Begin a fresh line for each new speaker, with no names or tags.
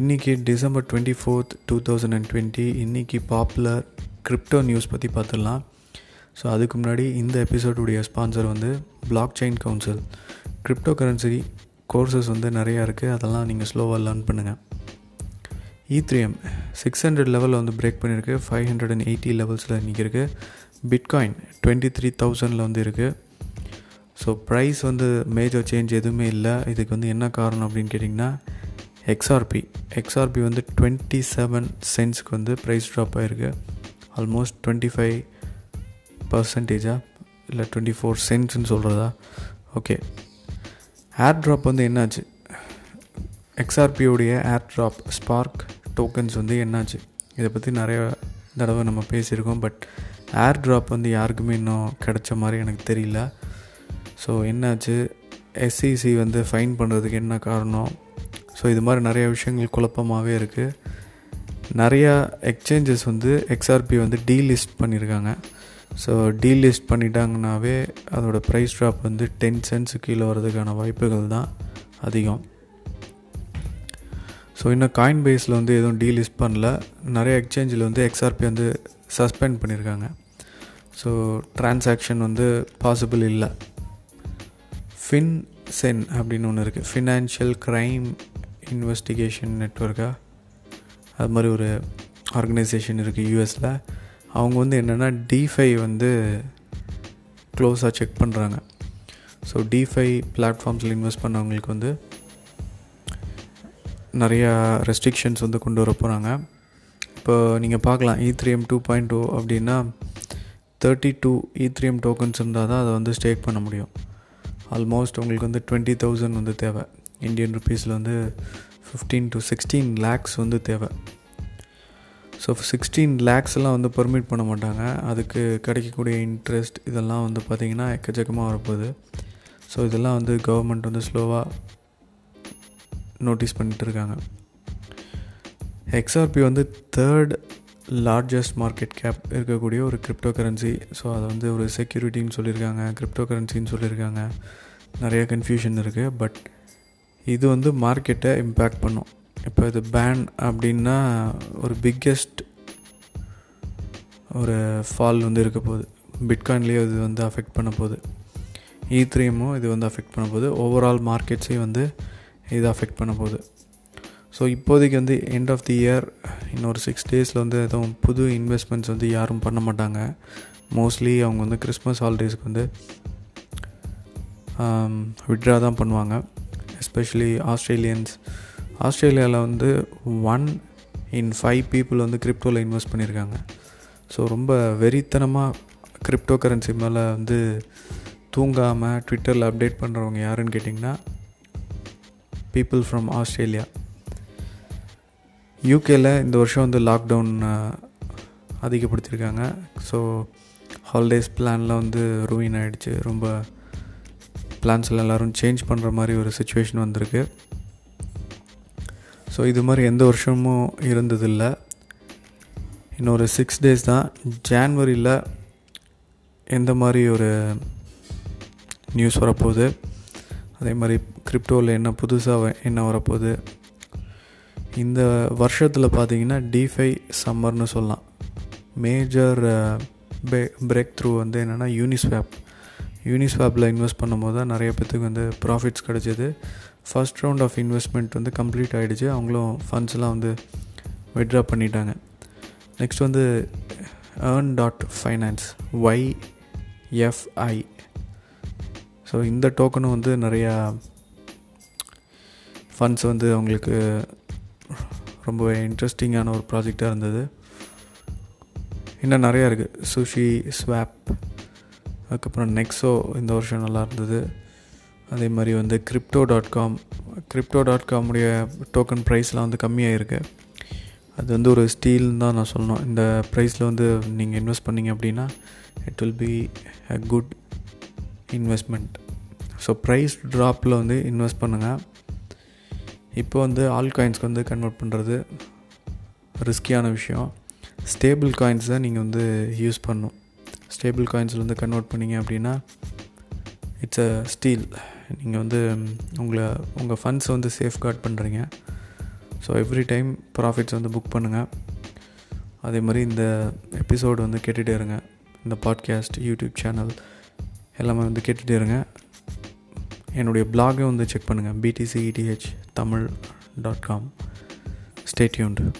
இன்றைக்கி December twenty fourth two thousand and twenty இன்றைக்கி popular crypto news பற்றி பார்த்துடலாம். ஸோ அதுக்கு முன்னாடி இந்த எபிசோடுடைய ஸ்பான்சர் வந்து blockchain council cryptocurrency courses வந்து நிறையா இருக்குது அதெல்லாம் நீங்கள் ஸ்லோவாக லேர்ன் பண்ணுங்கள் ஈத்ரியம் சிக்ஸ் ஹண்ட்ரட் லெவலில் வந்து பிரேக் பண்ணியிருக்கு. ஃபைவ் ஹண்ட்ரட் அண்ட் எயிட்டி லெவல்ஸில் இன்றைக்கி இருக்குது பிட்காயின் டுவெண்ட்டி த்ரீ தௌசண்டில் வந்து இருக்குது ஸோ ப்ரைஸ் வந்து மேஜர் சேஞ்ச் எதுவுமே இல்லை. இதுக்கு வந்து என்ன காரணம் அப்படின்னு கேட்டிங்கன்னா எக்ஸ்ஆர்பி எக்ஸ்ஆர்பி வந்து டுவெண்ட்டி செவன் சென்ட்ஸ்க்கு வந்து ப்ரைஸ் ட்ராப் ஆகிருக்கு ஆல்மோஸ்ட் டுவெண்ட்டி ஃபைவ் பர்சன்டேஜாக இல்லை டுவெண்ட்டி ஃபோர் சென்ட்ஸ்னு சொல்கிறதா ஓகே ஏர் ட்ராப் வந்து என்னாச்சு? எக்ஸ்ஆர்பியோடைய ஏர் ட்ராப் ஸ்பார்க் டோக்கன்ஸ் வந்து என்னாச்சு? இதை பற்றி நிறைய தடவை நம்ம பேசியிருக்கோம் பட் ஏர் ட்ராப் வந்து யாருக்குமே இன்னும் கிடைச்ச மாதிரி எனக்கு தெரியல. ஸோ என்னாச்சு? எஸ்சிசி வந்து ஃபைன் பண்ணுறதுக்கு என்ன காரணம்? ஸோ இது மாதிரி நிறைய விஷயங்கள் குழப்பமாகவே இருக்குது நிறையா எக்ஸ்சேஞ்சஸ் வந்து எக்ஸ்ஆர்பி வந்து டீலிஸ்ட் பண்ணியிருக்காங்க ஸோ டீலிஸ்ட் பண்ணிட்டாங்கனாவே அதோடய ப்ரைஸ் ட்ராப் வந்து டென் சென்ட்ஸ் கீழே வரதுக்கான வாய்ப்புகள் தான் அதிகம். ஸோ இன்னும் காயின் பேஸில் வந்து எதுவும் டீலிஸ்ட் பண்ணல. நிறைய எக்ஸ்சேஞ்சில் வந்து எக்ஸ்ஆர்பி வந்து சஸ்பெண்ட் பண்ணியிருக்காங்க ஸோ டிரான்சாக்ஷன் வந்து பாசிபிள் இல்லை. ஃபின் சென் அப்படின்னு ஒன்று இருக்குது ஃபினான்ஷியல் க்ரைம் இன்வெஸ்டிகேஷன் நெட்ஒர்க்காக அது மாதிரி ஒரு ஆர்கனைசேஷன் இருக்குது யூஎஸில் அவங்க வந்து என்னென்னா டிஃபை வந்து க்ளோஸாக செக் பண்ணுறாங்க ஸோ டிஃபை பிளாட்ஃபார்ம்ஸில் இன்வெஸ்ட் பண்ணவங்களுக்கு வந்து நிறையா ரெஸ்ட்ரிக்ஷன்ஸ் வந்து கொண்டு வர போகிறாங்க இப்போ நீங்கள் பார்க்கலாம் E three M two point two அப்படின்னா thirty two E three M tokens இருந்தால் தான் அதை வந்து ஸ்டேக் பண்ண முடியும். ஆல்மோஸ்ட் உங்களுக்கு வந்து டுவெண்ட்டி தௌசண்ட் வந்து தேவை. இந்தியன் ருப்பீஸில் வந்து ஃபிஃப்டீன் டு சிக்ஸ்டீன் லேக்ஸ் வந்து தேவை. ஸோ சிக்ஸ்டீன் லேக்ஸ்லாம் வந்து பர்மிட் பண்ண மாட்டாங்க. அதுக்கு கிடைக்கக்கூடிய இன்ட்ரெஸ்ட் இதெல்லாம் வந்து பார்த்திங்கன்னா எக்கச்சக்கமாக வரப்போகுது. ஸோ இதெல்லாம் வந்து கவர்மெண்ட் வந்து ஸ்லோவாக நோட்டீஸ் பண்ணிகிட்டு இருக்காங்க. எக்ஸ்ஆர்பி வந்து தேர்ட் லார்ஜஸ்ட் மார்க்கெட் கேப் இருக்கக்கூடிய ஒரு கிரிப்டோ கரன்சி ஸோ அதை வந்து ஒரு செக்யூரிட்டின்னு சொல்லியிருக்காங்க கிரிப்டோ கரன்சின்னு சொல்லியிருக்காங்க. நிறைய கன்ஃபியூஷன் இருக்குது பட் இது வந்து மார்க்கெட்டை இம்பேக்ட் பண்ணும். இப்போ இது பேன் அப்படின்னா ஒரு பிக்கெஸ்ட் ஒரு ஃபால் வந்து இருக்க போகுது. பிட்காயின்லேயே இது வந்து அஃபெக்ட் பண்ண போகுது. E இ த்ரீமும் இது வந்து அஃபெக்ட் பண்ண போகுது. ஓவரால் மார்க்கெட்ஸையும் வந்து இது அஃபெக்ட் பண்ண போகுது. ஸோ இப்போதைக்கு வந்து எண்ட் ஆஃப் தி இயர் இன்னொரு சிக்ஸ் டேஸில் வந்து எதுவும் புது இன்வெஸ்ட்மெண்ட்ஸ் வந்து யாரும் பண்ண மாட்டாங்க. மோஸ்ட்லி அவங்க வந்து கிறிஸ்மஸ் ஹாலிடேஸ்க்கு வந்து விட்ரா தான் பண்ணுவாங்க. எஸ்பெஷலி ஆஸ்திரேலியன்ஸ் ஆஸ்திரேலியாவில் வந்து ஒன் இன் ஃபைவ் பீப்புள் வந்து கிரிப்டோவில் இன்வெஸ்ட் பண்ணியிருக்காங்க ஸோ ரொம்ப வெறித்தனமாக கிரிப்டோ கரன்சி மேலே வந்து தூங்காமல் ட்விட்டரில் அப்டேட் பண்ணுறவங்க யாருன்னு கேட்டிங்கன்னா பீப்புள் ஃப்ரம் ஆஸ்திரேலியா யூகேயில் இந்த வருஷம் வந்து லாக்டவுன் அதிகப்படுத்தியிருக்காங்க ஸோ ஹாலிடேஸ் பிளான்லாம் வந்து ரூயின் ஆகிடுச்சு ரொம்ப பிளான்ஸில் எல்லோரும் சேஞ்ச் பண்ணுற மாதிரி ஒரு சுச்சுவேஷன் வந்திருக்கு. ஸோ இது மாதிரி எந்த வருஷமும் இருந்ததில்லை. இன்னொரு சிக்ஸ் டேஸ் தான். ஜான்வரியில் எந்த மாதிரி ஒரு நியூஸ் வரப்போகுது? அதே மாதிரி கிரிப்டோவில் என்ன புதுசாக என்ன வரப்போகுது? இந்த வருஷத்தில் பார்த்தீங்கன்னா டிஃபை சம்மர்னு சொல்லலாம். மேஜர் பே பிரேக் த்ரூ வந்து என்னென்னா யூனிஸ்வேப் யூனிஸ்வாப்பில் இன்வெஸ்ட் பண்ணும்போது தான் நிறைய பேத்துக்கு வந்து ப்ராஃபிட்ஸ் கிடச்சிது. ஃபஸ்ட் ரவுண்ட் ஆஃப் இன்வெஸ்ட்மெண்ட் வந்து கம்ப்ளீட் ஆகிடுச்சு அவங்களும் ஃபண்ட்ஸ்லாம் வந்து விட்ரா பண்ணிட்டாங்க. நெக்ஸ்ட் வந்து earn dot finance Y FI so இந்த டோக்கனும் வந்து நிறையா ஃபண்ட்ஸ் வந்து அவங்களுக்கு ரொம்ப இன்ட்ரெஸ்டிங்கான ஒரு ப்ராஜெக்டாக இருந்தது. இன்னும் நிறையா இருக்குது சுஷி ஸ்வாப் அதுக்கப்புறம் நெக்ஸோ இந்த வருஷம் நல்லா இருந்தது. அதே மாதிரி வந்து crypto dot com crypto dot காமுடைய token ப்ரைஸ்லாம் வந்து கம்மியாக இருக்குது அது வந்து ஒரு ஸ்டீல்னு தான் நான் சொல்லணும். இந்த ப்ரைஸில் வந்து நீங்கள் இன்வெஸ்ட் பண்ணிங்க அப்படின்னா it will be a good investment so price ட்ராப்பில் வந்து இன்வெஸ்ட் பண்ணுங்கள் இப்போ வந்து ஆல் காயின்ஸ்க்கு வந்து கன்வெர்ட் பண்ணுறது ரிஸ்கியான விஷயம். ஸ்டேபிள் காயின்ஸ் தான் நீங்கள் வந்து யூஸ் பண்ணணும். ஸ்டேபிள் காயின்ஸில் வந்து கன்வெர்ட் பண்ணிங்க அப்படின்னா இட்ஸ் அ ஸ்டீல் நீங்கள் வந்து உங்களை உங்கள் ஃபண்ட்ஸ் வந்து சேஃப்கார்ட் பண்ணுறீங்க ஸோ எவ்ரி டைம் ப்ராஃபிட்ஸ் வந்து புக் பண்ணுங்கள் அதே மாதிரி இந்த எபிசோடு வந்து கேட்டுகிட்டே இருங்க. இந்த பாட்காஸ்ட் யூடியூப் சேனல் எல்லாமே வந்து கேட்டுகிட்டே இருங்க. என்னுடைய பிளாகை வந்து செக் பண்ணுங்கள் BTCETH Tamil dot com stay tuned